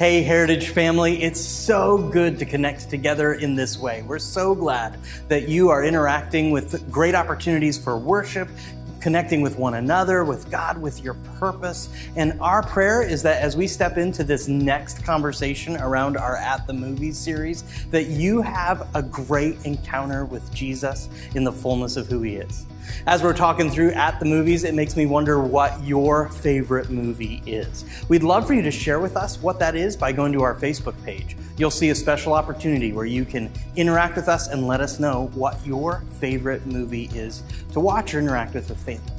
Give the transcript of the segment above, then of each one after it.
Hey, Heritage family, it's so good to connect together in this way. We're so glad that you are interacting with great opportunities for worship, connecting with one another, with God, with your purpose. And our prayer is that as we step into this next conversation around our At the Movies series, that you have a great encounter with Jesus in the fullness of who he is. As we're talking through at the movies, it makes me wonder what your favorite movie is. We'd love for you to share with us what that is by going to our Facebook page. You'll see a special opportunity where you can interact with us and let us know what your favorite movie is to watch or interact with with family.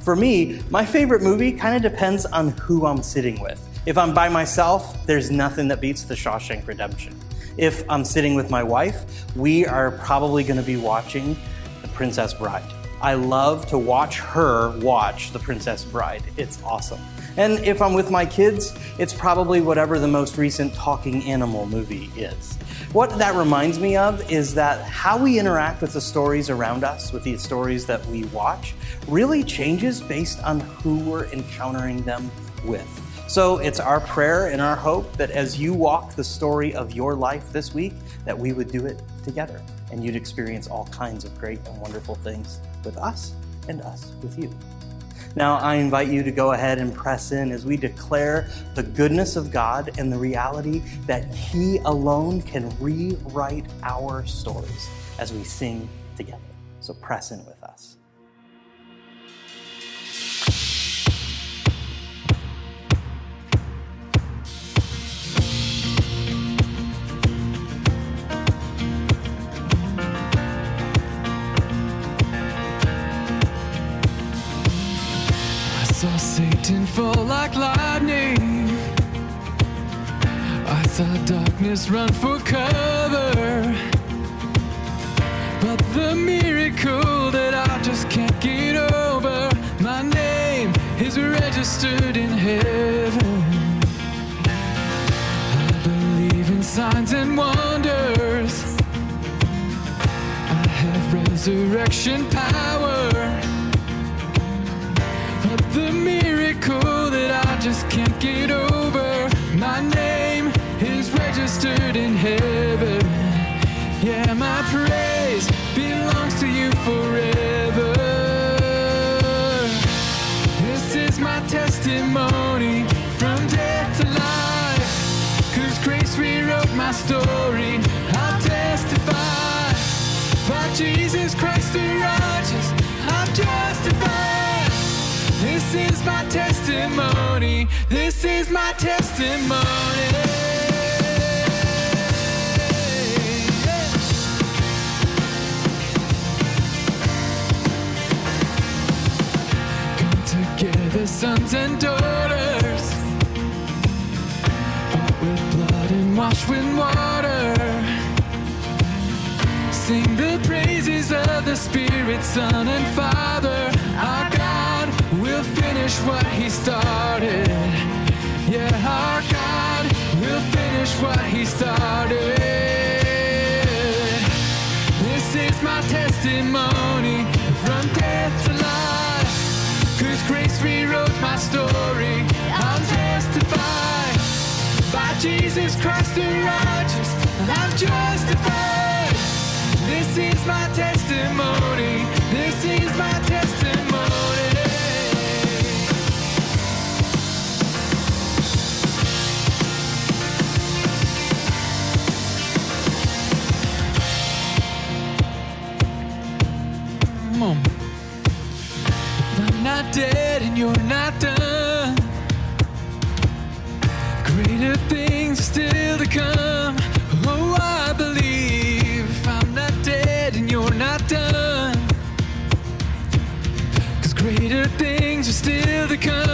For me, my favorite movie kind of depends on who I'm sitting with. If I'm by myself, there's nothing that beats The Shawshank Redemption. If I'm sitting with my wife, we are probably going to be watching The Princess Bride. I love to watch her watch The Princess Bride. It's awesome. And if I'm with my kids, it's probably whatever the most recent talking animal movie is. What that reminds me of is that how we interact with the stories around us, with the stories that we watch, really changes based on who we're encountering them with. So it's our prayer and our hope that as you walk the story of your life this week, that we would do it together and you'd experience all kinds of great and wonderful things with us and us with you. Now, I invite you to go ahead and press in as we declare the goodness of God and the reality that He alone can rewrite our stories as we sing together. So press in with us. Fall like lightning. I saw darkness run for cover. But the miracle that I just can't get over, my name is registered in heaven. I believe in signs and wonders. I have resurrection power. But the miracle that I just can't get over, my name is registered in heaven. Yeah, my praise belongs to you forever. This is my testimony from death to life. Cause grace rewrote my story. I'll testify by Jesus Christ the righteous. This is my testimony. This is my testimony. Come together, sons and daughters. Bought with blood and washed with water. Sing the praises of the Spirit, Son, and Father. Our God will finish what He started. Yeah, our God will finish what He started. This is my testimony from death to life. Cause grace rewrote my story. I'll testify by Jesus Christ the righteous. I'm justified. This is my testimony. Still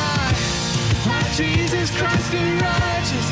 Jesus Christ the righteous,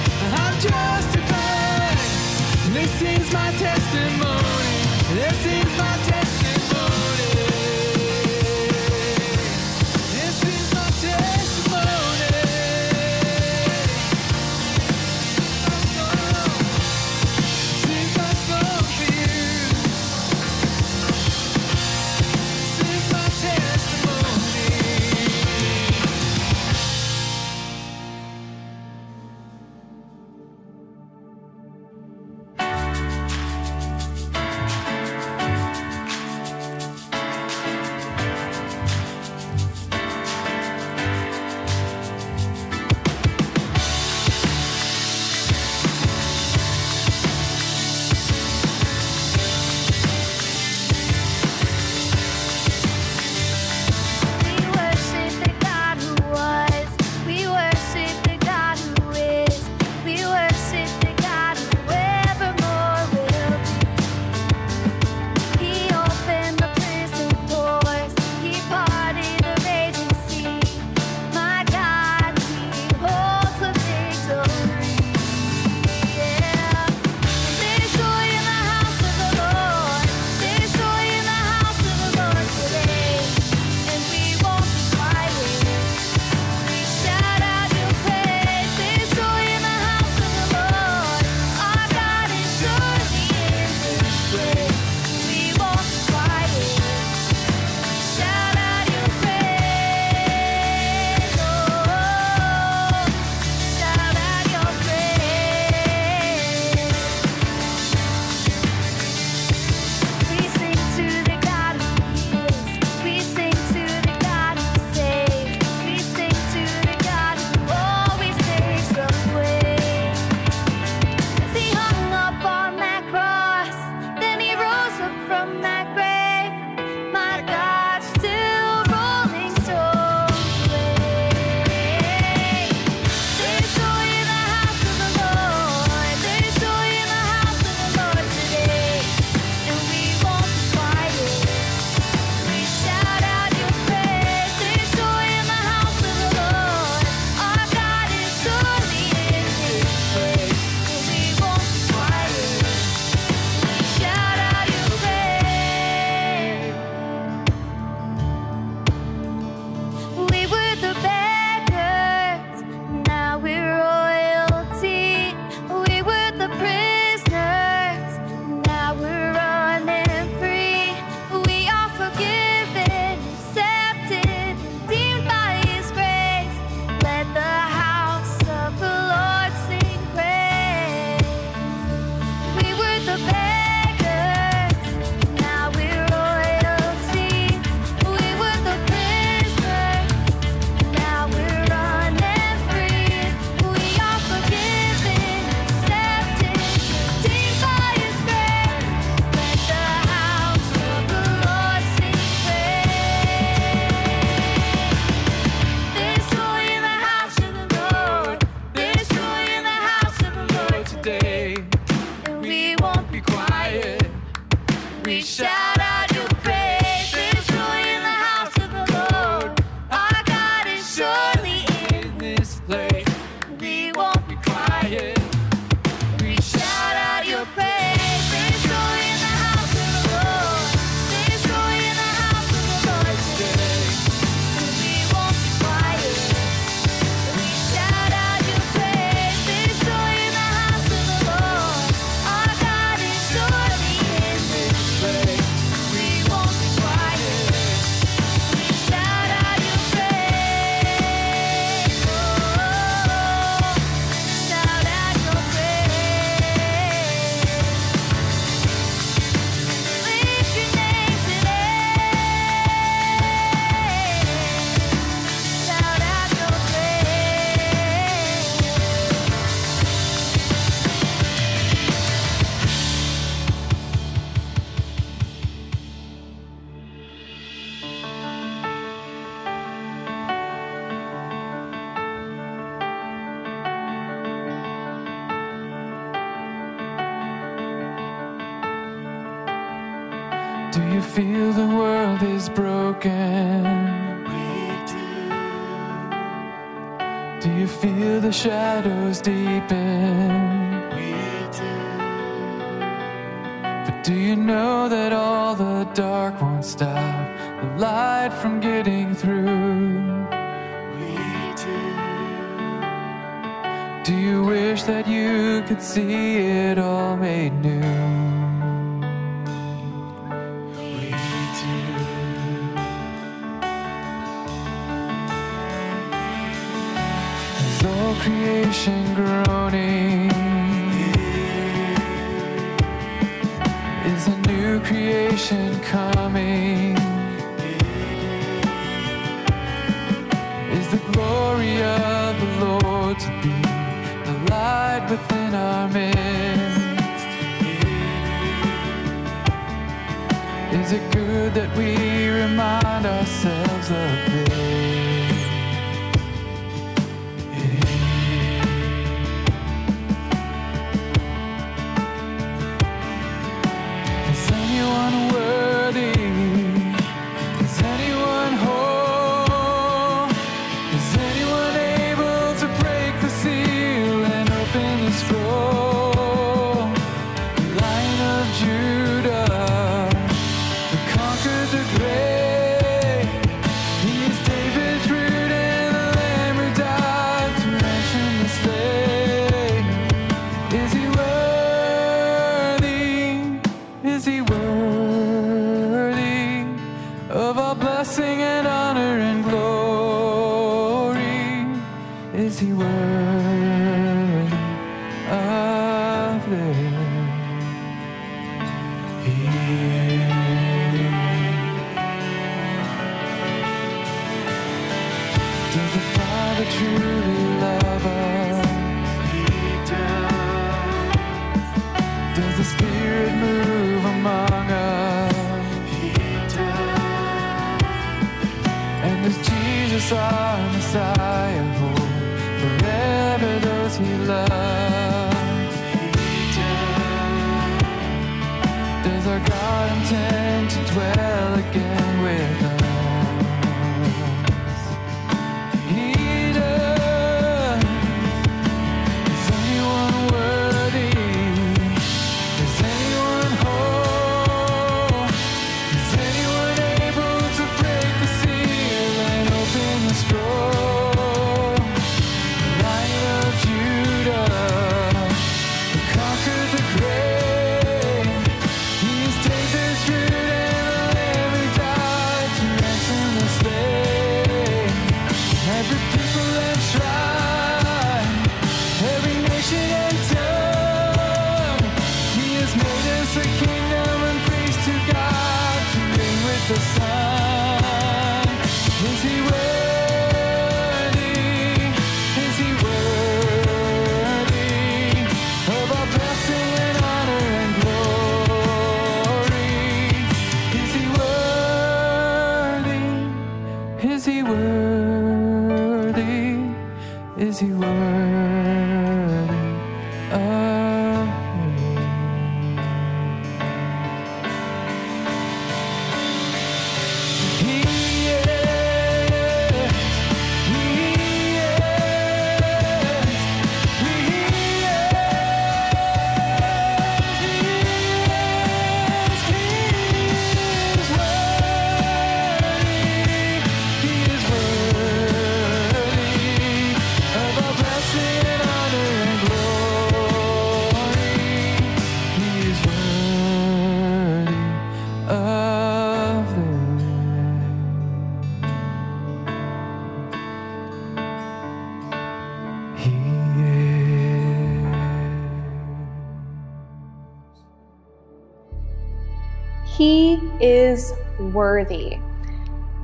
worthy.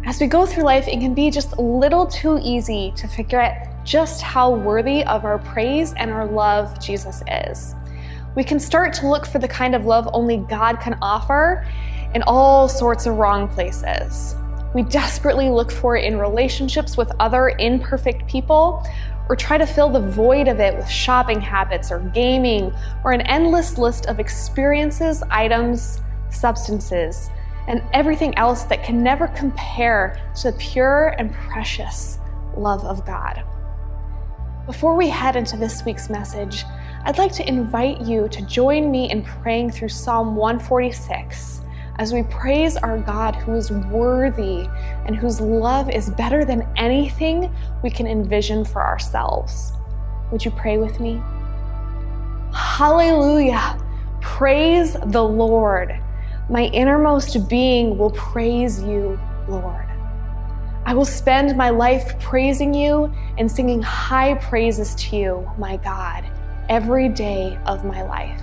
As we go through life, it can be just a little too easy to forget just how worthy of our praise and our love Jesus is. We can start to look for the kind of love only God can offer in all sorts of wrong places. We desperately look for it in relationships with other imperfect people, or try to fill the void of it with shopping habits or gaming or an endless list of experiences, items, substances and everything else that can never compare to the pure and precious love of God. Before we head into this week's message, I'd like to invite you to join me in praying through Psalm 146 as we praise our God who is worthy and whose love is better than anything we can envision for ourselves. Would you pray with me? Hallelujah! Praise the Lord. My innermost being will praise you, Lord. I will spend my life praising you and singing high praises to you, my God, every day of my life.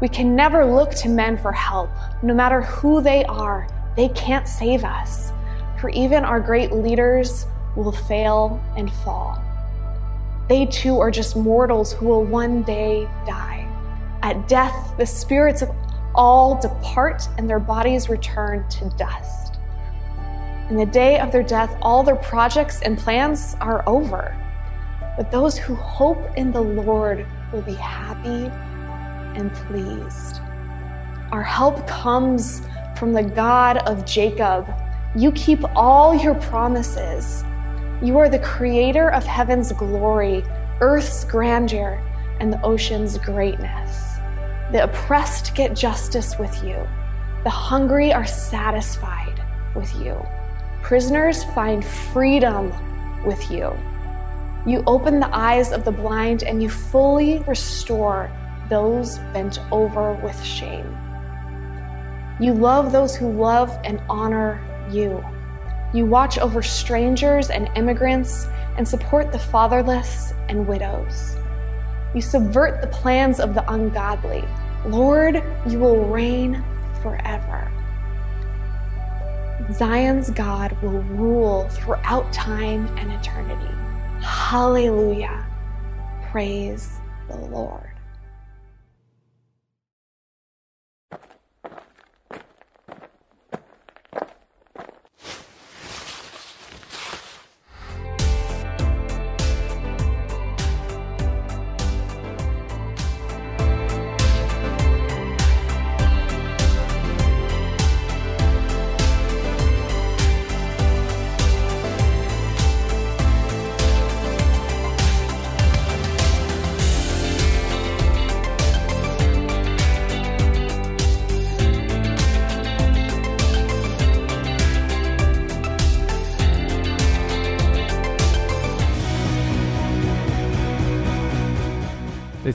We can never look to men for help, no matter who they are, they can't save us. For even our great leaders will fail and fall. They too are just mortals who will one day die. At death, the spirits of all depart and their bodies return to dust. In the day of their death, all their projects and plans are over. But those who hope in the Lord will be happy and pleased. Our help comes from the God of Jacob. You keep all your promises. You are the creator of heaven's glory, earth's grandeur, and the ocean's greatness. The oppressed get justice with you. The hungry are satisfied with you. Prisoners find freedom with you. You open the eyes of the blind and you fully restore those bent over with shame. You love those who love and honor you. You watch over strangers and immigrants and support the fatherless and widows. You subvert the plans of the ungodly. Lord, you will reign forever. Zion's God will rule throughout time and eternity. Hallelujah. Praise the Lord.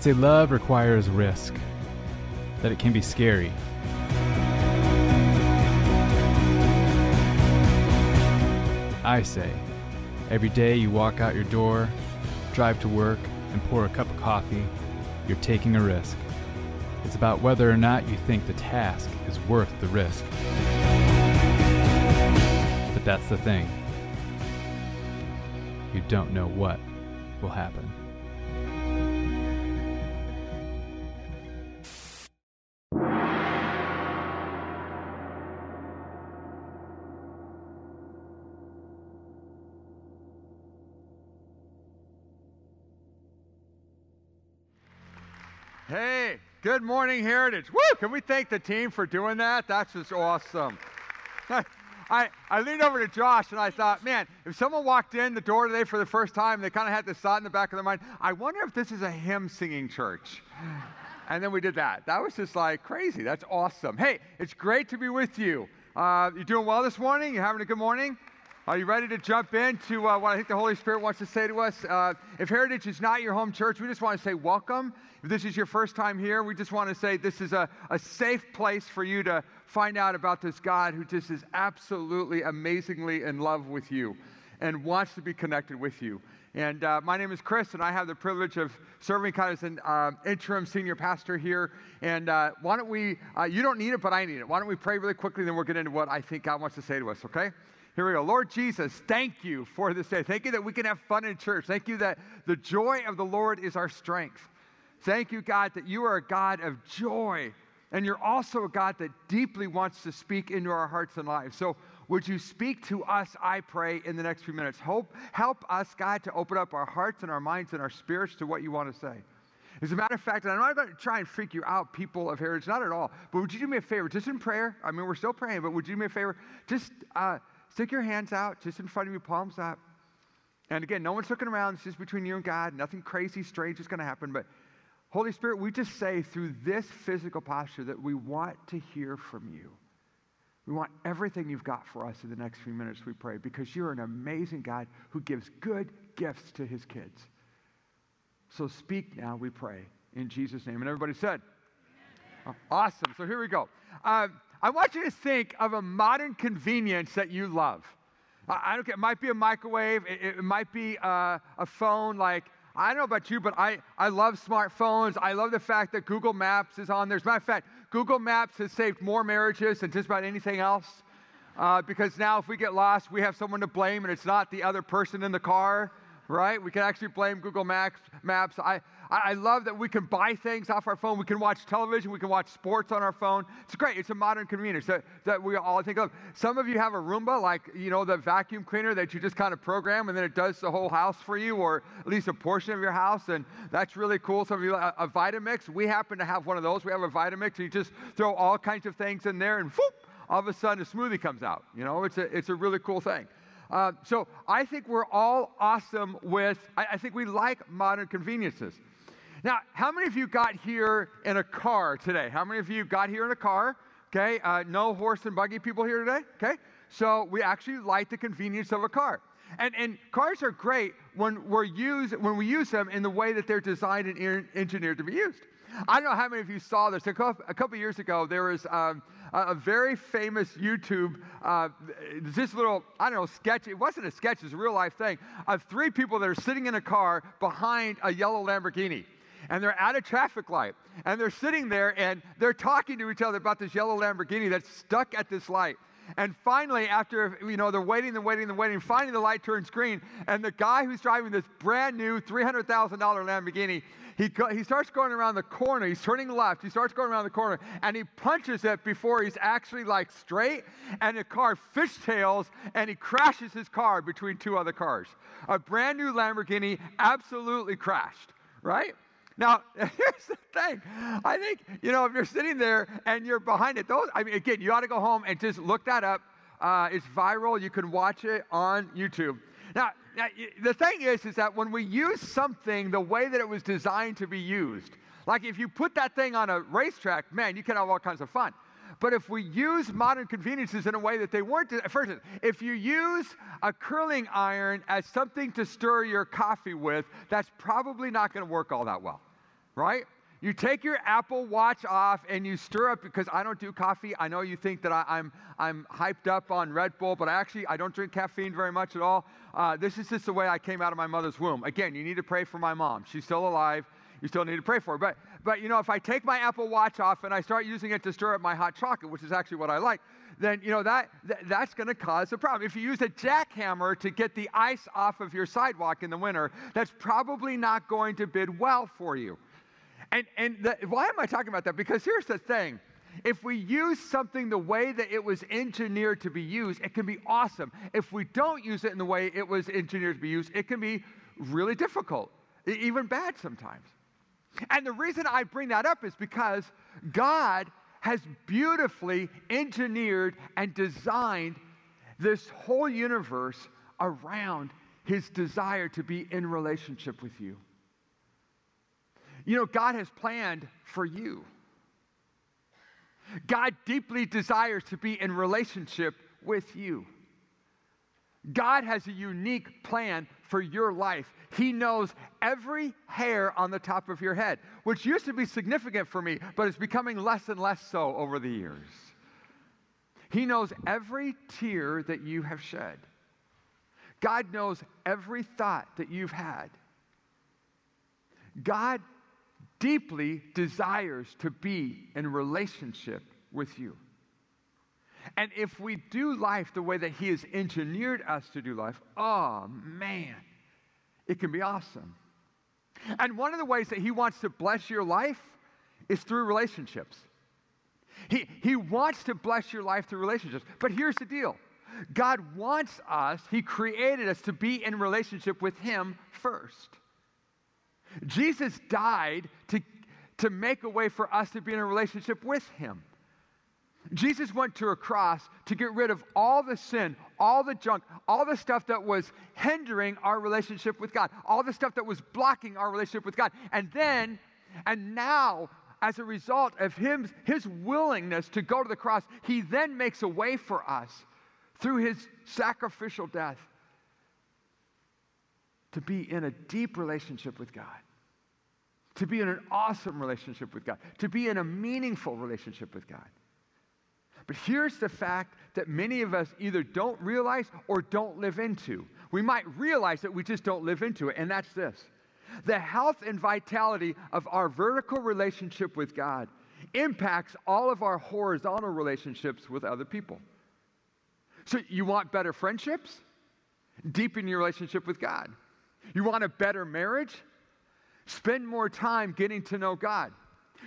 They say love requires risk, that it can be scary. I say, every day you walk out your door, drive to work, and pour a cup of coffee, you're taking a risk. It's about whether or not you think the task is worth the risk. But that's the thing. You don't know what will happen. Good morning, Heritage. Woo! Can we thank the team for doing that? That's just awesome. I, I leaned over to Josh and I thought, man, if someone walked in the door today for the first time, they kind of had this thought in the back of their mind, I wonder if this is a hymn singing church. And then we did that. That was just like crazy. That's awesome. Hey, it's great to be with you. Uh, you doing well this morning? You having a good morning? Are you ready to jump into uh, what I think the Holy Spirit wants to say to us? Uh, if Heritage is not your home church, we just want to say welcome. If this is your first time here, we just want to say this is a, a safe place for you to find out about this God who just is absolutely amazingly in love with you and wants to be connected with you. And uh, my name is Chris, and I have the privilege of serving kind of as an uh, interim senior pastor here. And uh, why don't we, uh, you don't need it, but I need it. Why don't we pray really quickly, then we'll get into what I think God wants to say to us, okay? Here we go. Lord Jesus, thank you for this day. Thank you that we can have fun in church. Thank you that the joy of the Lord is our strength. Thank you, God, that you are a God of joy. And you're also a God that deeply wants to speak into our hearts and lives. So, would you speak to us, I pray, in the next few minutes? Hope, help us, God, to open up our hearts and our minds and our spirits to what you want to say. As a matter of fact, and I'm not going to try and freak you out, people of Heritage, not at all, but would you do me a favor, just in prayer? I mean, we're still praying, but would you do me a favor? Just uh, stick your hands out, just in front of you, palms up. And again, no one's looking around, it's just between you and God. Nothing crazy, strange is going to happen. But Holy Spirit, we just say through this physical posture that we want to hear from you. We want everything you've got for us in the next few minutes, we pray, because you're an amazing God who gives good gifts to his kids. So speak now, we pray, in Jesus' name. And everybody said, oh, Awesome. So here we go. Uh, I want you to think of a modern convenience that you love. I, don't care. It might be a microwave, it, it might be uh, a phone like. I don't know about you, but I, I love smartphones. I love the fact that Google Maps is on there. As a matter of fact, Google Maps has saved more marriages than just about anything else. Uh, because now, if we get lost, we have someone to blame, and it's not the other person in the car right? We can actually blame Google Maps. Maps. I, I love that we can buy things off our phone. We can watch television. We can watch sports on our phone. It's great. It's a modern convenience that, that we all think of. Some of you have a Roomba, like, you know, the vacuum cleaner that you just kind of program and then it does the whole house for you or at least a portion of your house. And that's really cool. Some of you, a, a Vitamix. We happen to have one of those. We have a Vitamix and you just throw all kinds of things in there and whoop, all of a sudden a smoothie comes out. You know, it's a, it's a really cool thing. Uh, so I think we're all awesome with, I, I, think we like modern conveniences. Now, how many of you got here in a car today? How many of you got here in a car? Okay, uh, no horse and buggy people here today? Okay, so we actually like the convenience of a car. And, and cars are great when, we're used, when we use them in the way that they're designed and engineered to be used. I don't know how many of you saw this. A couple, a couple years ago, there was um, a, very famous YouTube, uh, this little, I don't know, sketch. It wasn't a sketch, it's a real life thing of three people that are sitting in a car behind a yellow Lamborghini. And they're at a traffic light. And they're sitting there and they're talking to each other about this yellow Lamborghini that's stuck at this light. And finally, after, you know, they're waiting, they're waiting, they're waiting, finally the light turns green. And the guy who's driving this brand new $300,000 Lamborghini, he, he starts going around the corner. He's turning left. He starts going around the corner and he punches it before he's actually like straight. And the car fishtails and he crashes his car between two other cars. A brand new Lamborghini absolutely crashed, right? Now, here's the thing. I think, you know, if you're sitting there and you're behind it, those, I mean, again, you ought to go home and just look that up. Uh, it's viral. You can watch it on YouTube. Now, the thing is, is that when we use something the way that it was designed to be used, like if you put that thing on a racetrack, man, you can have all kinds of fun. But if we use modern conveniences in a way that they weren't, first, if you use a curling iron as something to stir your coffee with, that's probably not going to work all that well, right? You take your Apple Watch off and you stir up because I don't do coffee. I know you think that I, am I'm, I'm hyped up on Red Bull, but actually I don't drink caffeine very much at all. Uh, this is just the way I came out of my mother's womb. Again, you need to pray for my mom. She's still alive you still need to pray for. Her. But, but you know, if I take my Apple Watch off and I start using it to stir up my hot chocolate, which is actually what I like, then you know that, that that's going to cause a problem. If you use a jackhammer to get the ice off of your sidewalk in the winter, that's probably not going to bid well for you. And and the, why am I talking about that? Because here's the thing. If we use something the way that it was engineered to be used, it can be awesome. If we don't use it in the way it was engineered to be used, it can be really difficult, even bad sometimes. And the reason I bring that up is because God has beautifully engineered and designed this whole universe around his desire to be in relationship with you. You know, God has planned for you. God deeply desires to be in relationship with you. God has a unique plan for your life. He knows every hair on the top of your head, which used to be significant for me, but it's becoming less and less so over the years. He knows every tear that you have shed. God knows every thought that you've had. God deeply desires to be in relationship with you. And if we do life the way that He has engineered us to do life, oh man, it can be awesome. And one of the ways that He wants to bless your life is through relationships. He, he wants to bless your life through relationships. But here's the deal God wants us, He created us to be in relationship with Him first. Jesus died to, to make a way for us to be in a relationship with Him. Jesus went to a cross to get rid of all the sin, all the junk, all the stuff that was hindering our relationship with God, all the stuff that was blocking our relationship with God. And then, and now, as a result of him, his willingness to go to the cross, he then makes a way for us through his sacrificial death to be in a deep relationship with God, to be in an awesome relationship with God, to be in a meaningful relationship with God. But here's the fact that many of us either don't realize or don't live into. We might realize that we just don't live into it, and that's this the health and vitality of our vertical relationship with God impacts all of our horizontal relationships with other people. So, you want better friendships? Deepen your relationship with God. You want a better marriage? Spend more time getting to know God.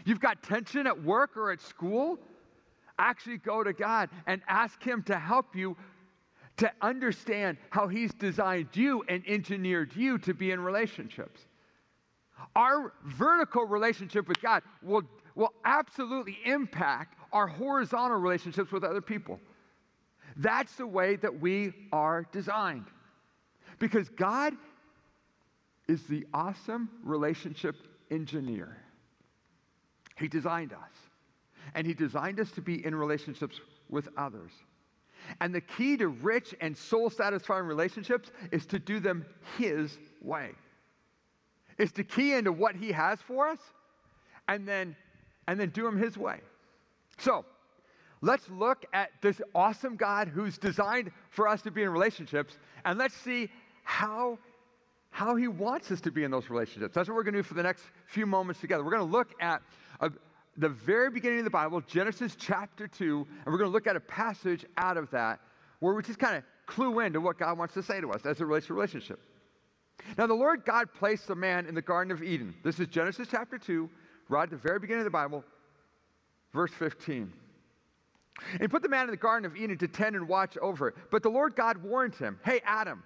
You've got tension at work or at school? Actually, go to God and ask Him to help you to understand how He's designed you and engineered you to be in relationships. Our vertical relationship with God will, will absolutely impact our horizontal relationships with other people. That's the way that we are designed. Because God is the awesome relationship engineer. He designed us. And He designed us to be in relationships with others. And the key to rich and soul satisfying relationships is to do them His way. Is to key into what He has for us and then, and then do them His way. So, let's look at this awesome God who's designed for us to be in relationships and let's see how how he wants us to be in those relationships. That's what we're going to do for the next few moments together. We're going to look at a, the very beginning of the Bible, Genesis chapter 2, and we're going to look at a passage out of that where we just kind of clue into what God wants to say to us as it relates to relationship. Now, the Lord God placed the man in the Garden of Eden. This is Genesis chapter 2, right at the very beginning of the Bible, verse 15. And he put the man in the Garden of Eden to tend and watch over it. But the Lord God warned him, Hey, Adam,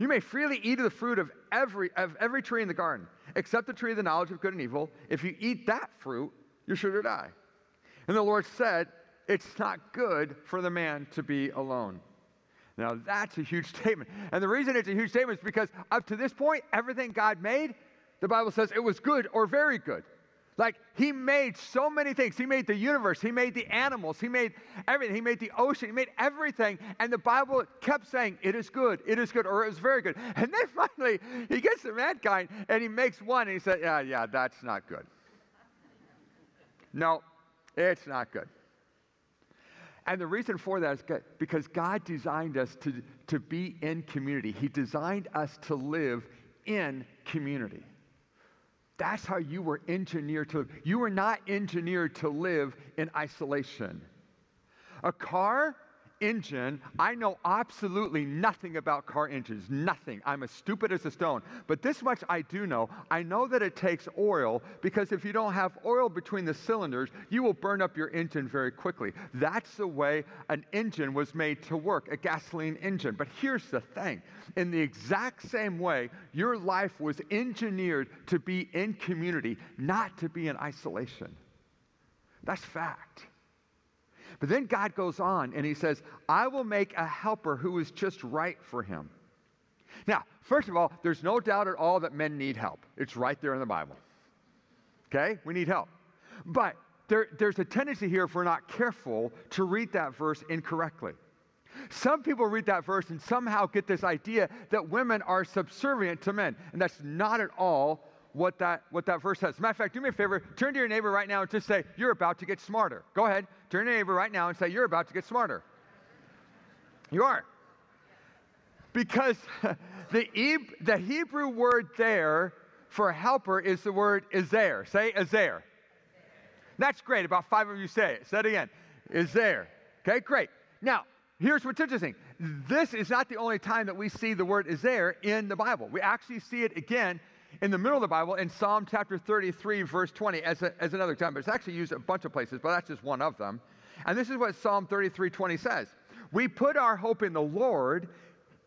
you may freely eat of the fruit of every, of every tree in the garden, except the tree of the knowledge of good and evil. If you eat that fruit, you're sure to die. And the Lord said, It's not good for the man to be alone. Now, that's a huge statement. And the reason it's a huge statement is because up to this point, everything God made, the Bible says it was good or very good. Like he made so many things. He made the universe, he made the animals, he made everything. He made the ocean, he made everything. And the Bible kept saying, it is good, it is good, or it was very good. And then finally, he gets to mankind and he makes one and he said, yeah, yeah, that's not good. No, it's not good. And the reason for that is because God designed us to, to be in community. He designed us to live in community. That's how you were engineered to live. You were not engineered to live in isolation. A car engine, I know absolutely nothing about car engines, nothing. I'm as stupid as a stone. But this much I do know. I know that it takes oil because if you don't have oil between the cylinders, you will burn up your engine very quickly. That's the way an engine was made to work, a gasoline engine. But here's the thing in the exact same way, your life was engineered to be in community, not to be in isolation. That's fact. But then God goes on and he says, I will make a helper who is just right for him. Now, first of all, there's no doubt at all that men need help. It's right there in the Bible. Okay? We need help. But there, there's a tendency here, if we're not careful, to read that verse incorrectly. Some people read that verse and somehow get this idea that women are subservient to men. And that's not at all what that, what that verse says. Matter of fact, do me a favor, turn to your neighbor right now and just say, You're about to get smarter. Go ahead, turn to your neighbor right now and say, You're about to get smarter. You are. Because the, the Hebrew word there for helper is the word Ezer. Say Ezer. That's great. About five of you say it. Say it again. Ezer. Okay, great. Now, here's what's interesting. This is not the only time that we see the word Ezer in the Bible. We actually see it again in the middle of the Bible in Psalm chapter 33, verse 20, as, a, as another example. It's actually used a bunch of places, but that's just one of them. And this is what Psalm 33, 20 says. We put our hope in the Lord.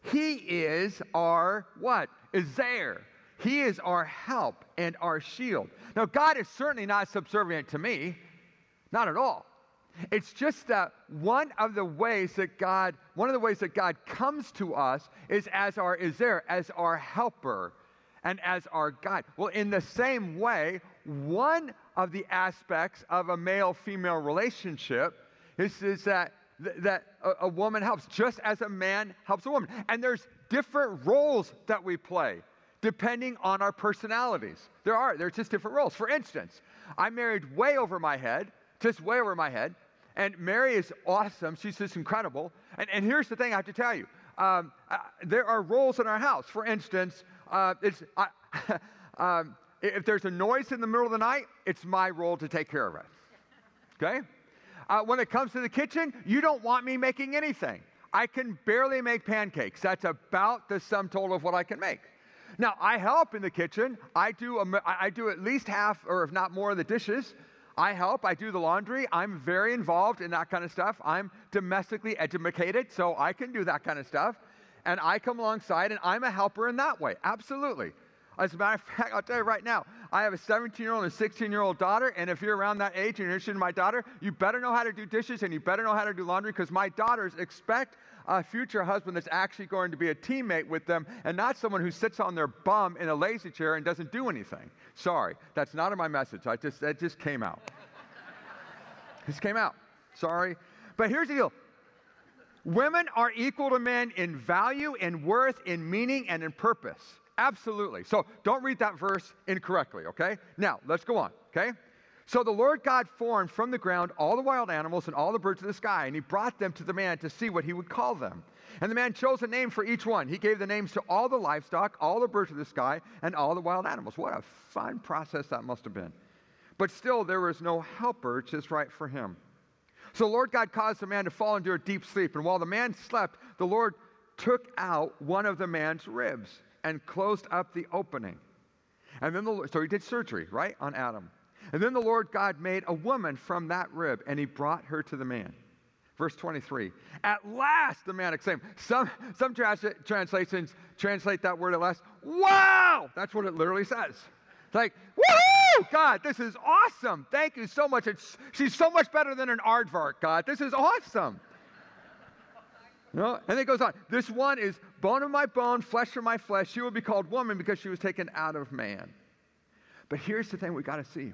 He is our what? Ezer. He is our help and our shield. Now, God is certainly not subservient to me, not at all. It's just that one of the ways that God, one of the ways that God comes to us is as our ezer as our helper and as our guide. Well, in the same way, one of the aspects of a male-female relationship is, is that that a, a woman helps, just as a man helps a woman. And there's different roles that we play depending on our personalities. There are, there's just different roles. For instance, I married way over my head, just way over my head. And Mary is awesome. She's just incredible. And, and here's the thing I have to tell you um, uh, there are roles in our house. For instance, uh, it's, uh, um, if there's a noise in the middle of the night, it's my role to take care of it. Okay? Uh, when it comes to the kitchen, you don't want me making anything. I can barely make pancakes. That's about the sum total of what I can make. Now, I help in the kitchen. I do, a, I do at least half, or if not more, of the dishes. I help. I do the laundry. I'm very involved in that kind of stuff. I'm domestically educated, so I can do that kind of stuff. And I come alongside, and I'm a helper in that way. Absolutely. As a matter of fact, I'll tell you right now, I have a 17 year old and a 16 year old daughter, and if you're around that age and you're interested in my daughter, you better know how to do dishes and you better know how to do laundry because my daughters expect a future husband that's actually going to be a teammate with them and not someone who sits on their bum in a lazy chair and doesn't do anything. Sorry, that's not in my message. I just, that just came out. this came out. Sorry. But here's the deal women are equal to men in value, in worth, in meaning, and in purpose. Absolutely. So don't read that verse incorrectly, okay? Now, let's go on, okay? So the Lord God formed from the ground all the wild animals and all the birds of the sky, and he brought them to the man to see what he would call them. And the man chose a name for each one. He gave the names to all the livestock, all the birds of the sky, and all the wild animals. What a fun process that must have been. But still, there was no helper just right for him. So the Lord God caused the man to fall into a deep sleep. And while the man slept, the Lord took out one of the man's ribs and closed up the opening. And then the so he did surgery, right, on Adam. And then the Lord God made a woman from that rib, and he brought her to the man. Verse 23. At last, the man exclaimed. Some, some trans- translations translate that word at last. Wow! That's what it literally says. It's like, woohoo! God, this is awesome. Thank you so much. It's, she's so much better than an aardvark, God. This is awesome. And it goes on. This one is bone of my bone, flesh of my flesh. She will be called woman because she was taken out of man. But here's the thing we've got to see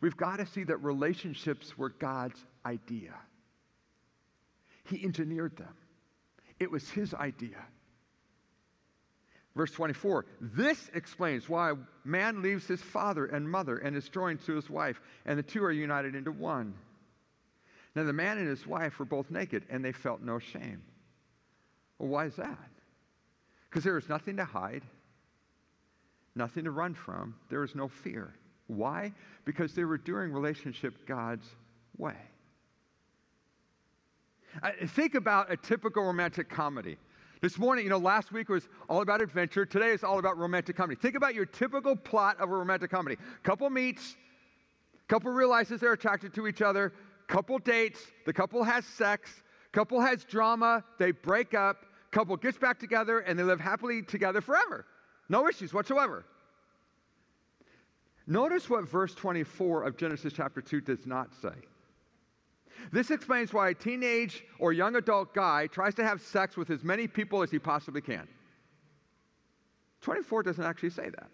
we've got to see that relationships were God's idea. He engineered them, it was His idea. Verse 24, this explains why man leaves his father and mother and is joined to his wife, and the two are united into one. Now, the man and his wife were both naked, and they felt no shame. Well, why is that? Because there is nothing to hide, nothing to run from, there is no fear. Why? Because they were doing relationship God's way. think about a typical romantic comedy. This morning, you know, last week was all about adventure. Today is all about romantic comedy. Think about your typical plot of a romantic comedy. Couple meets, couple realizes they're attracted to each other, couple dates, the couple has sex, couple has drama, they break up, couple gets back together and they live happily together forever. No issues whatsoever. Notice what verse 24 of Genesis chapter 2 does not say. This explains why a teenage or young adult guy tries to have sex with as many people as he possibly can. 24 doesn't actually say that.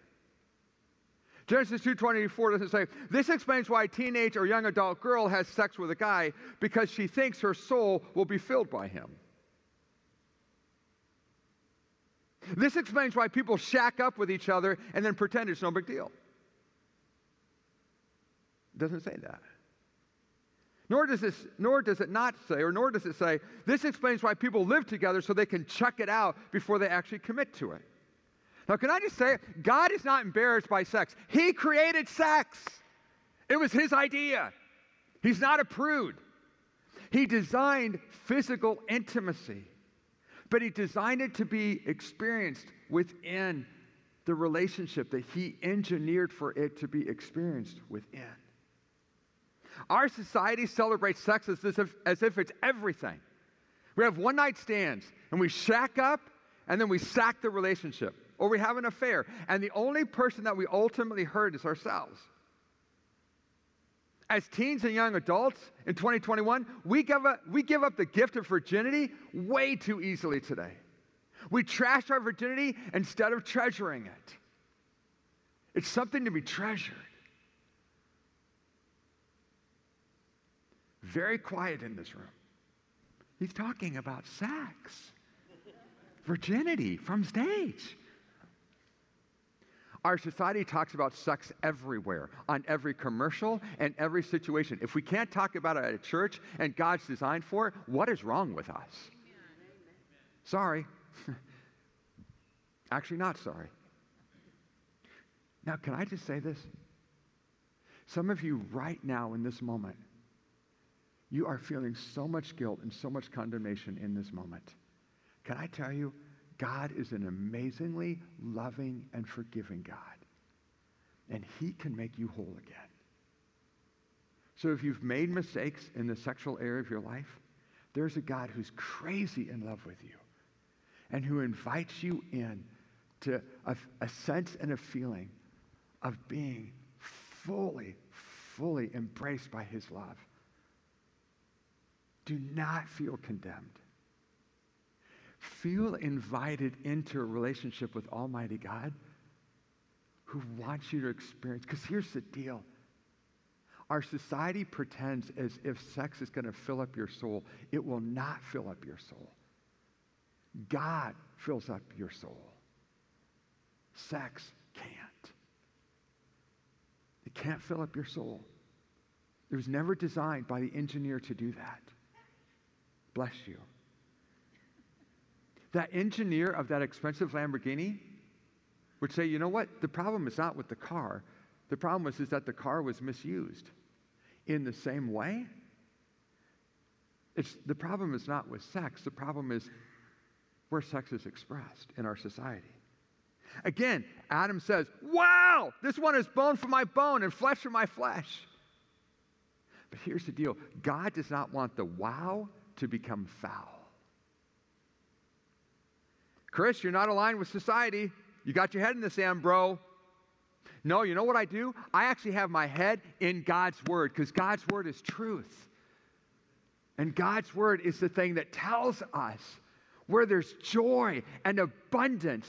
Genesis 2:24 doesn't say, "This explains why a teenage or young adult girl has sex with a guy because she thinks her soul will be filled by him." This explains why people shack up with each other and then pretend it's no big deal. Doesn't say that. Nor does, this, nor does it not say, or nor does it say, this explains why people live together so they can chuck it out before they actually commit to it. Now, can I just say, God is not embarrassed by sex. He created sex, it was His idea. He's not a prude. He designed physical intimacy but he designed it to be experienced within the relationship that he engineered for it to be experienced within. Our society celebrates sex as if, as if it's everything. We have one night stands and we shack up and then we sack the relationship. or we have an affair. And the only person that we ultimately hurt is ourselves. As teens and young adults in 2021, we give, up, we give up the gift of virginity way too easily today. We trash our virginity instead of treasuring it. It's something to be treasured. Very quiet in this room. He's talking about sex, virginity from stage. Our society talks about sex everywhere, on every commercial and every situation. If we can't talk about it at a church and God's designed for it, what is wrong with us? Sorry. Actually, not sorry. Now, can I just say this? Some of you, right now, in this moment, you are feeling so much guilt and so much condemnation in this moment. Can I tell you, God is an amazingly loving and forgiving God. And He can make you whole again. So if you've made mistakes in the sexual area of your life, there's a God who's crazy in love with you and who invites you in to a, a sense and a feeling of being fully, fully embraced by His love. Do not feel condemned feel invited into a relationship with Almighty God who wants you to experience. Because here's the deal our society pretends as if sex is going to fill up your soul, it will not fill up your soul. God fills up your soul. Sex can't. It can't fill up your soul. It was never designed by the engineer to do that. Bless you that engineer of that expensive Lamborghini would say, you know what? The problem is not with the car. The problem was is that the car was misused. In the same way, it's, the problem is not with sex. The problem is where sex is expressed in our society. Again, Adam says, Wow, this one is bone for my bone and flesh for my flesh. But here's the deal God does not want the wow to become foul. Chris, you're not aligned with society. You got your head in the sand, bro. No, you know what I do? I actually have my head in God's Word because God's Word is truth. And God's Word is the thing that tells us where there's joy and abundance,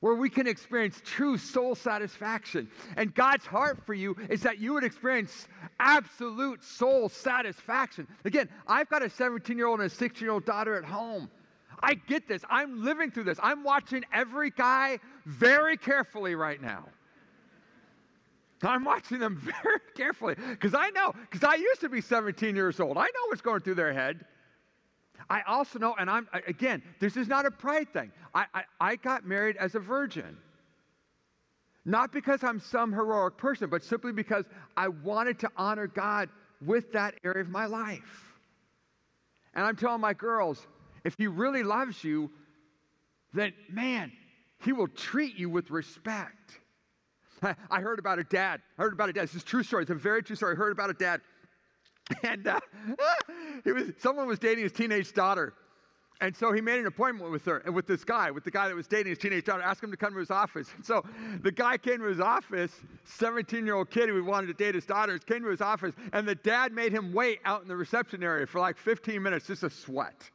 where we can experience true soul satisfaction. And God's heart for you is that you would experience absolute soul satisfaction. Again, I've got a 17 year old and a 16 year old daughter at home. I get this. I'm living through this. I'm watching every guy very carefully right now. I'm watching them very carefully because I know, because I used to be 17 years old. I know what's going through their head. I also know, and I'm, again, this is not a pride thing. I, I, I got married as a virgin. Not because I'm some heroic person, but simply because I wanted to honor God with that area of my life. And I'm telling my girls, if he really loves you, then man, he will treat you with respect. I heard about a dad. I heard about a dad. This is a true story. It's a very true story. I heard about a dad. And uh, he was, someone was dating his teenage daughter. And so he made an appointment with her and with this guy, with the guy that was dating his teenage daughter, asked him to come to his office. And so the guy came to his office, 17 year old kid who wanted to date his daughter, came to his office, and the dad made him wait out in the reception area for like 15 minutes, just a sweat.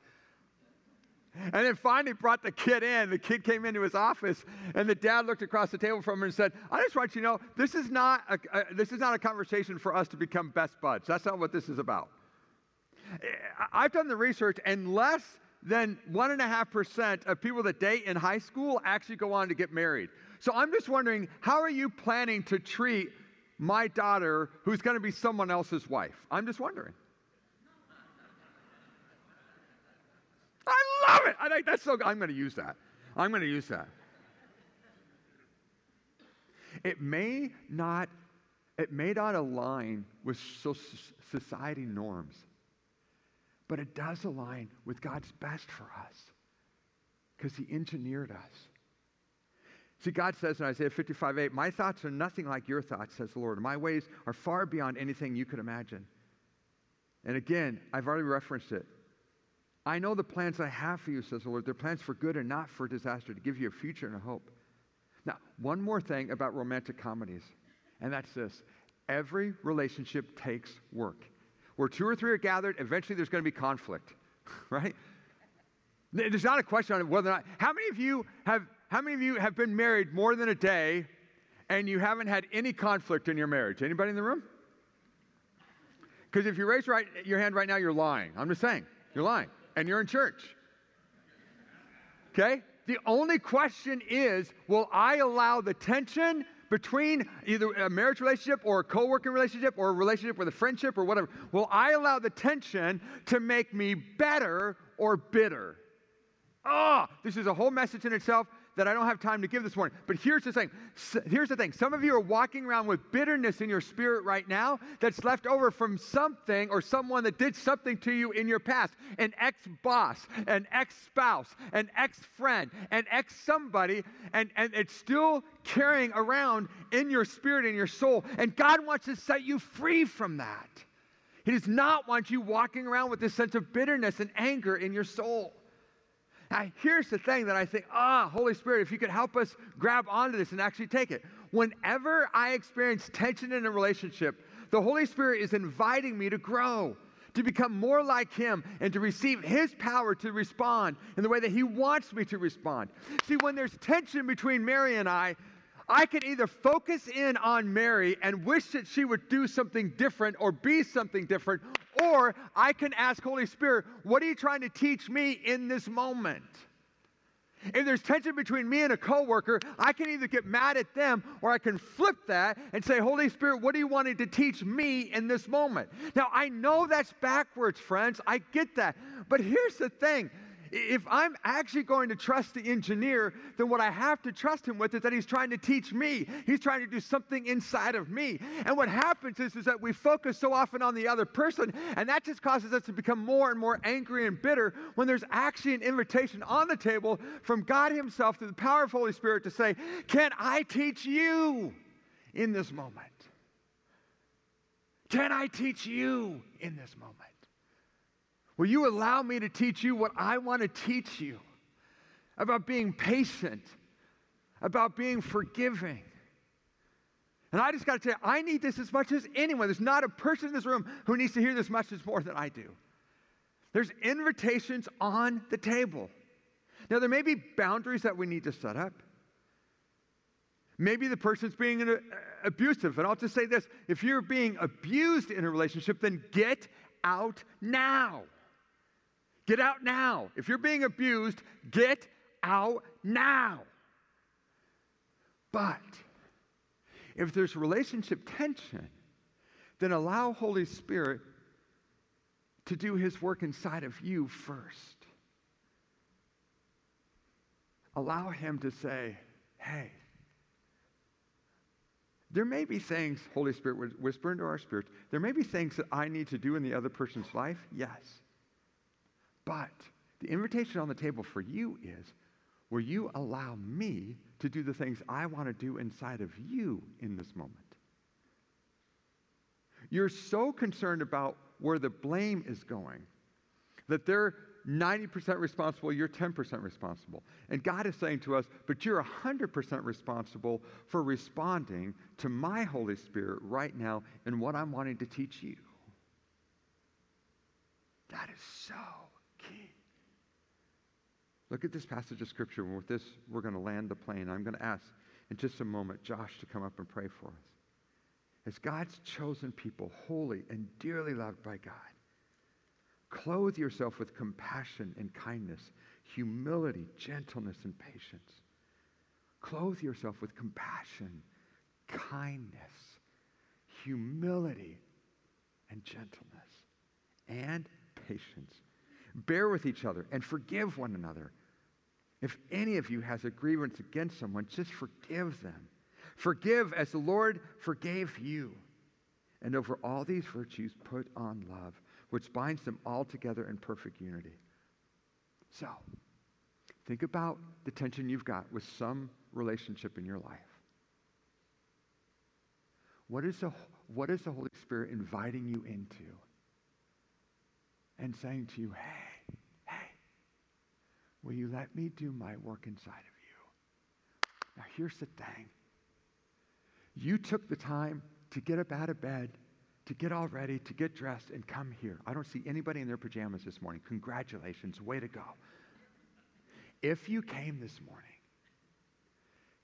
And then finally brought the kid in. The kid came into his office, and the dad looked across the table from him and said, I just want you to know this is not a, a, this is not a conversation for us to become best buds. That's not what this is about. I've done the research, and less than 1.5% of people that date in high school actually go on to get married. So I'm just wondering, how are you planning to treat my daughter who's going to be someone else's wife? I'm just wondering. I love it. I think that's so good. I'm going to use that. I'm going to use that. It may not, it may not align with society norms, but it does align with God's best for us because He engineered us. See, God says in Isaiah 55 8, My thoughts are nothing like your thoughts, says the Lord. My ways are far beyond anything you could imagine. And again, I've already referenced it. I know the plans I have for you, says the Lord. They're plans for good and not for disaster, to give you a future and a hope. Now, one more thing about romantic comedies, and that's this every relationship takes work. Where two or three are gathered, eventually there's going to be conflict, right? There's not a question on whether or not. How many of you have how many of you have been married more than a day and you haven't had any conflict in your marriage? Anybody in the room? Because if you raise right, your hand right now, you're lying. I'm just saying, you're lying. And you're in church. Okay? The only question is will I allow the tension between either a marriage relationship or a co working relationship or a relationship with a friendship or whatever? Will I allow the tension to make me better or bitter? Oh, this is a whole message in itself that I don't have time to give this morning. But here's the thing. Here's the thing. Some of you are walking around with bitterness in your spirit right now that's left over from something or someone that did something to you in your past. An ex-boss, an ex-spouse, an ex-friend, an ex-somebody, and, and it's still carrying around in your spirit, in your soul. And God wants to set you free from that. He does not want you walking around with this sense of bitterness and anger in your soul. Now, here's the thing that I think, ah, Holy Spirit, if you could help us grab onto this and actually take it. Whenever I experience tension in a relationship, the Holy Spirit is inviting me to grow, to become more like Him, and to receive His power to respond in the way that He wants me to respond. See, when there's tension between Mary and I, I can either focus in on Mary and wish that she would do something different or be something different, or I can ask Holy Spirit, what are you trying to teach me in this moment? If there's tension between me and a coworker, I can either get mad at them or I can flip that and say, Holy Spirit, what are you wanting to teach me in this moment? Now, I know that's backwards, friends. I get that. But here's the thing if I'm actually going to trust the engineer, then what I have to trust him with is that he's trying to teach me. He's trying to do something inside of me. And what happens is, is that we focus so often on the other person, and that just causes us to become more and more angry and bitter when there's actually an invitation on the table from God Himself through the power of Holy Spirit to say, Can I teach you in this moment? Can I teach you in this moment? Will you allow me to teach you what I want to teach you about being patient, about being forgiving? And I just got to tell you, I need this as much as anyone. There's not a person in this room who needs to hear this message more than I do. There's invitations on the table. Now, there may be boundaries that we need to set up. Maybe the person's being abusive. And I'll just say this if you're being abused in a relationship, then get out now. Get out now. If you're being abused, get out now. But if there's relationship tension, then allow Holy Spirit to do his work inside of you first. Allow him to say, hey, there may be things, Holy Spirit would whisper into our spirits, there may be things that I need to do in the other person's life, yes. But the invitation on the table for you is will you allow me to do the things I want to do inside of you in this moment? You're so concerned about where the blame is going that they're 90% responsible, you're 10% responsible. And God is saying to us, but you're 100% responsible for responding to my Holy Spirit right now and what I'm wanting to teach you. That is so. Look at this passage of Scripture. And with this, we're going to land the plane. I'm going to ask in just a moment Josh to come up and pray for us. As God's chosen people, holy and dearly loved by God, clothe yourself with compassion and kindness, humility, gentleness, and patience. Clothe yourself with compassion, kindness, humility, and gentleness, and patience Bear with each other and forgive one another. If any of you has a grievance against someone, just forgive them. Forgive as the Lord forgave you. And over all these virtues, put on love, which binds them all together in perfect unity. So, think about the tension you've got with some relationship in your life. What is the, what is the Holy Spirit inviting you into? and saying to you, hey, will you let me do my work inside of you? Now, here's the thing you took the time to get up out of bed, to get all ready, to get dressed, and come here. I don't see anybody in their pajamas this morning. Congratulations. Way to go. If you came this morning,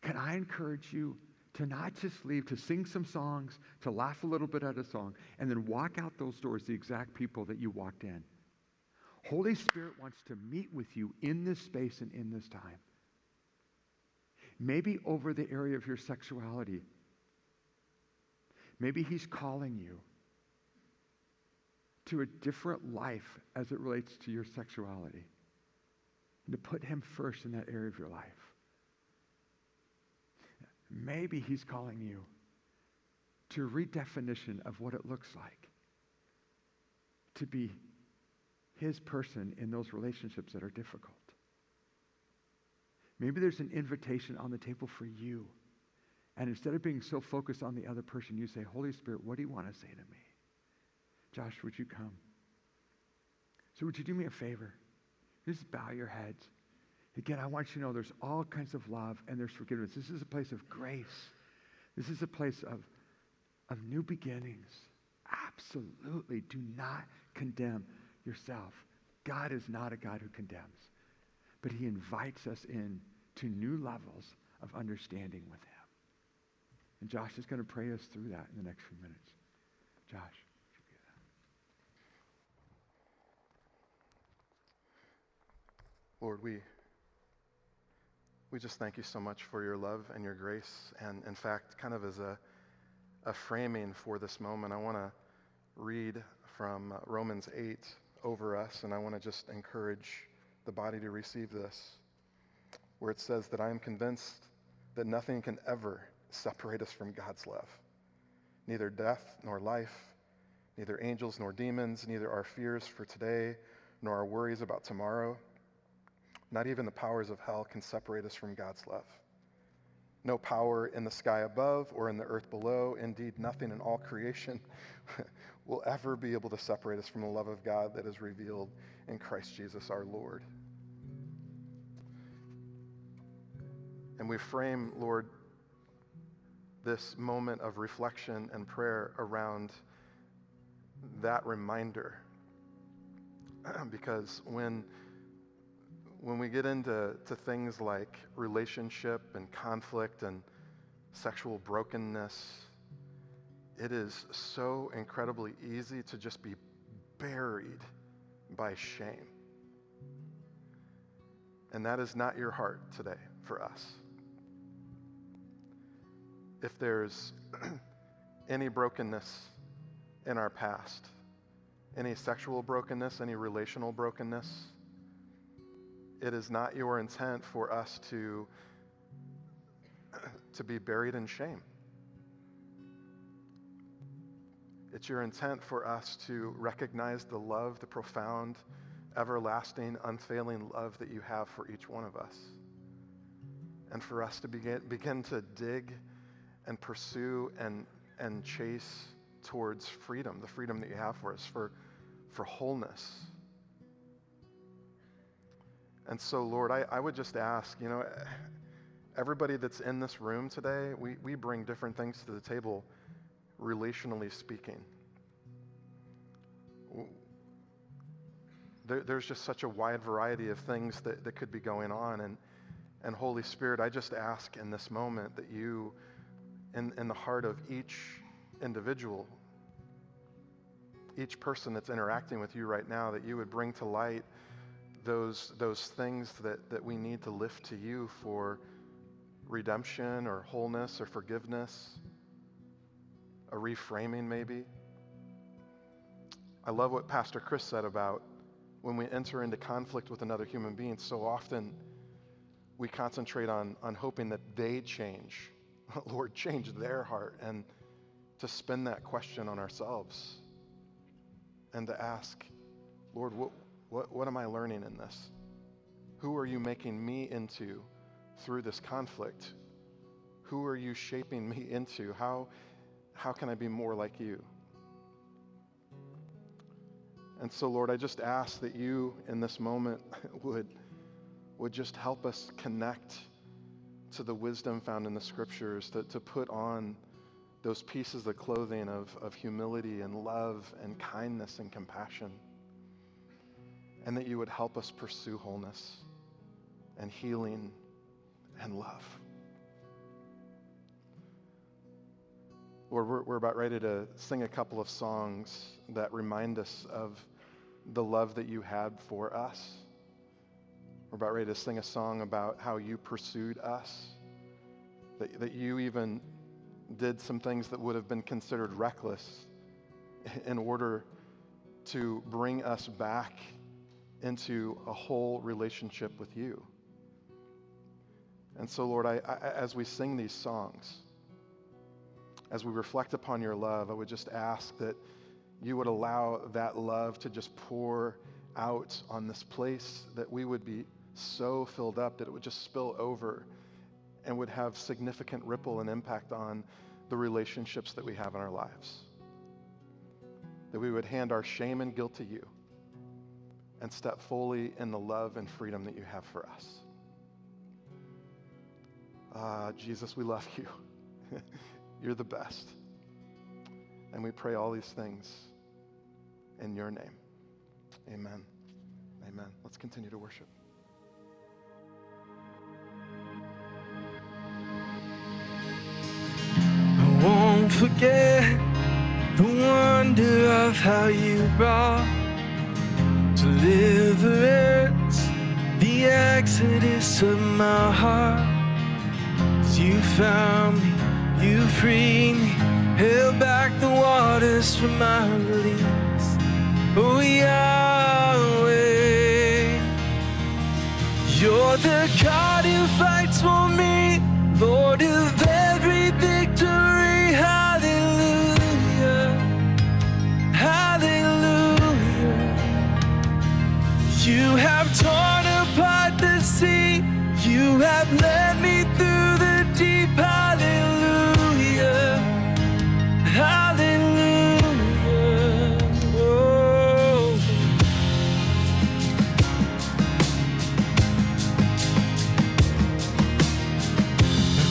can I encourage you to not just leave, to sing some songs, to laugh a little bit at a song, and then walk out those doors the exact people that you walked in? Holy Spirit wants to meet with you in this space and in this time. Maybe over the area of your sexuality. Maybe He's calling you to a different life as it relates to your sexuality. And to put Him first in that area of your life. Maybe He's calling you to redefinition of what it looks like to be His person in those relationships that are difficult. Maybe there's an invitation on the table for you. And instead of being so focused on the other person, you say, Holy Spirit, what do you want to say to me? Josh, would you come? So, would you do me a favor? Just bow your heads. Again, I want you to know there's all kinds of love and there's forgiveness. This is a place of grace. This is a place of, of new beginnings. Absolutely do not condemn yourself. God is not a God who condemns, but he invites us in to new levels of understanding with him. And Josh is going to pray us through that in the next few minutes. Josh. Lord, we, we just thank you so much for your love and your grace. And in fact, kind of as a, a framing for this moment, I want to read from Romans 8 over us, and I want to just encourage the body to receive this, where it says that I am convinced that nothing can ever separate us from God's love. Neither death nor life, neither angels nor demons, neither our fears for today nor our worries about tomorrow not even the powers of hell can separate us from God's love. No power in the sky above or in the earth below, indeed, nothing in all creation will ever be able to separate us from the love of God that is revealed in Christ Jesus our Lord. And we frame, Lord, this moment of reflection and prayer around that reminder. because when when we get into to things like relationship and conflict and sexual brokenness, it is so incredibly easy to just be buried by shame. And that is not your heart today for us. If there's any brokenness in our past, any sexual brokenness, any relational brokenness, it is not your intent for us to, to be buried in shame. It's your intent for us to recognize the love, the profound, everlasting, unfailing love that you have for each one of us. And for us to begin, begin to dig and pursue and, and chase towards freedom, the freedom that you have for us, for, for wholeness and so, Lord, I, I would just ask, you know, everybody that's in this room today, we, we bring different things to the table, relationally speaking. There, there's just such a wide variety of things that, that could be going on. And, and Holy Spirit, I just ask in this moment that you, in, in the heart of each individual, each person that's interacting with you right now, that you would bring to light those, those things that, that we need to lift to you for redemption or wholeness or forgiveness, a reframing maybe. I love what Pastor Chris said about when we enter into conflict with another human being, so often we concentrate on, on hoping that they change. Lord, change their heart, and to spin that question on ourselves and to ask, Lord, what, what, what am I learning in this? Who are you making me into through this conflict? Who are you shaping me into? How, how can I be more like you? And so, Lord, I just ask that you in this moment would, would just help us connect to the wisdom found in the scriptures, to, to put on those pieces of clothing of, of humility and love and kindness and compassion. And that you would help us pursue wholeness and healing and love. Lord, we're, we're about ready to sing a couple of songs that remind us of the love that you had for us. We're about ready to sing a song about how you pursued us, that, that you even did some things that would have been considered reckless in order to bring us back into a whole relationship with you. And so, Lord, I, I, as we sing these songs, as we reflect upon your love, I would just ask that you would allow that love to just pour out on this place, that we would be so filled up that it would just spill over and would have significant ripple and impact on the relationships that we have in our lives. That we would hand our shame and guilt to you and step fully in the love and freedom that you have for us. Uh, Jesus, we love you. You're the best. And we pray all these things in your name. Amen. Amen. Let's continue to worship. I won't forget the wonder of how you brought deliverance, the exodus of my heart. As you found me you freed me, held back the waters from my release. Oh, Yahweh, you're the God who fights for me, Lord of every victory. Hallelujah, hallelujah. You have torn apart the sea, you have led me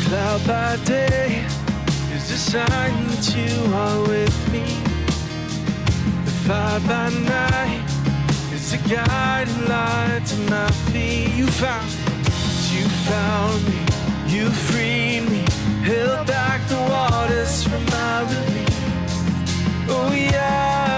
cloud by day is a sign that you are with me. The fire by night is a guiding light to my feet. You found, you found me, you freed me, held back the waters from my release. Oh Yahweh,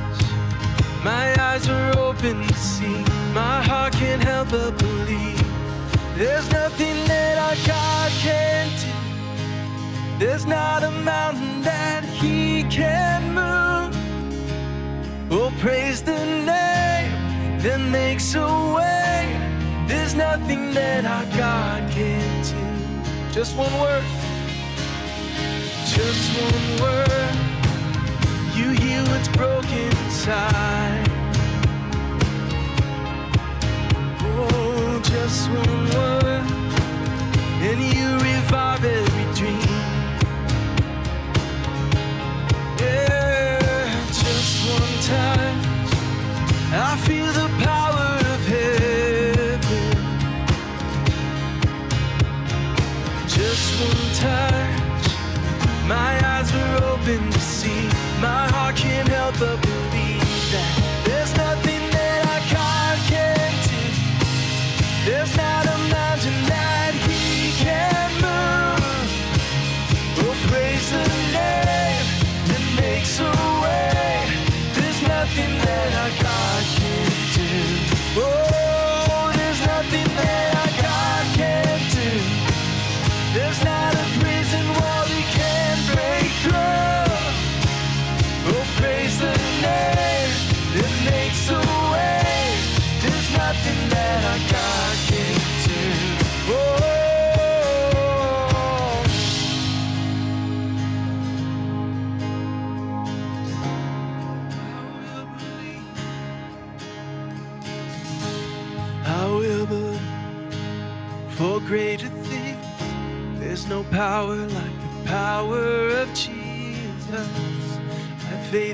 My eyes are open to see. My heart can't help but believe. There's nothing that our God can't do. There's not a mountain that He can move. Oh, praise the name that makes a way. There's nothing that our God can't do. Just one word. Just one word you heal what's broken inside. Oh, just one word, and you revive every dream. Yeah, just one time, I feel the power of heaven. Just one touch, my eyes were open. There's not a mountain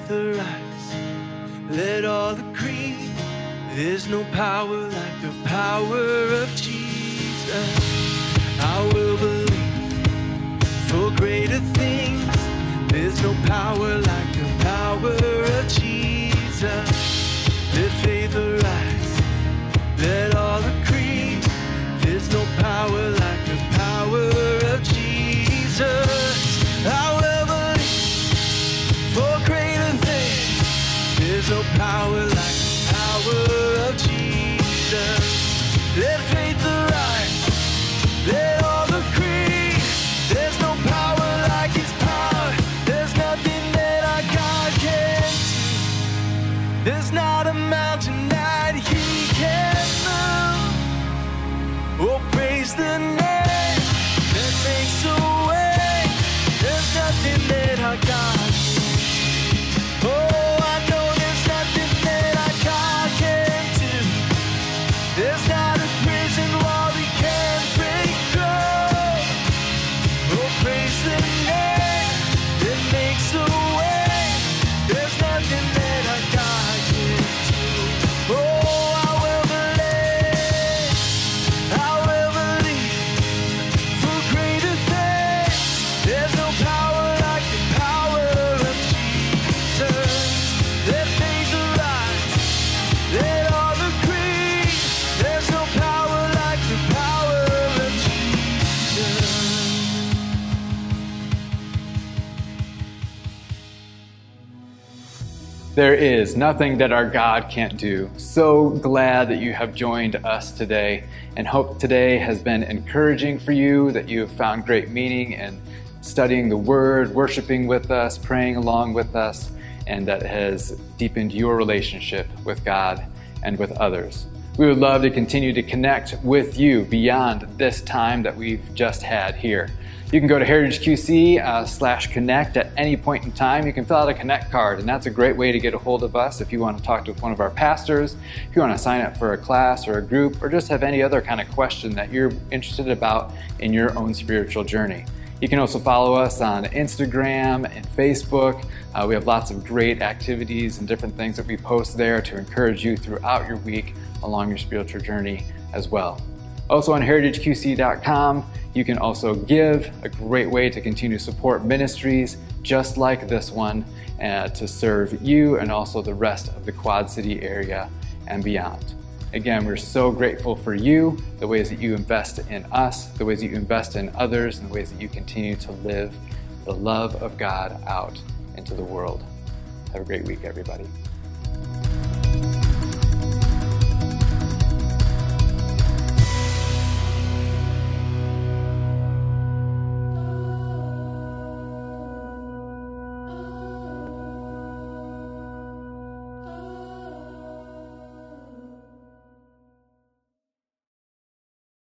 the rise, let all the cream. There's no power like the power. There is nothing that our God can't do. So glad that you have joined us today and hope today has been encouraging for you, that you have found great meaning in studying the Word, worshiping with us, praying along with us, and that has deepened your relationship with God and with others. We would love to continue to connect with you beyond this time that we've just had here. You can go to heritageqc uh, slash connect at any point in time. You can fill out a connect card, and that's a great way to get a hold of us if you want to talk to one of our pastors, if you want to sign up for a class or a group, or just have any other kind of question that you're interested about in your own spiritual journey. You can also follow us on Instagram and Facebook. Uh, we have lots of great activities and different things that we post there to encourage you throughout your week along your spiritual journey as well. Also on heritageqc.com, you can also give, a great way to continue to support ministries just like this one uh, to serve you and also the rest of the Quad City area and beyond. Again, we're so grateful for you, the ways that you invest in us, the ways that you invest in others, and the ways that you continue to live the love of God out into the world. Have a great week, everybody.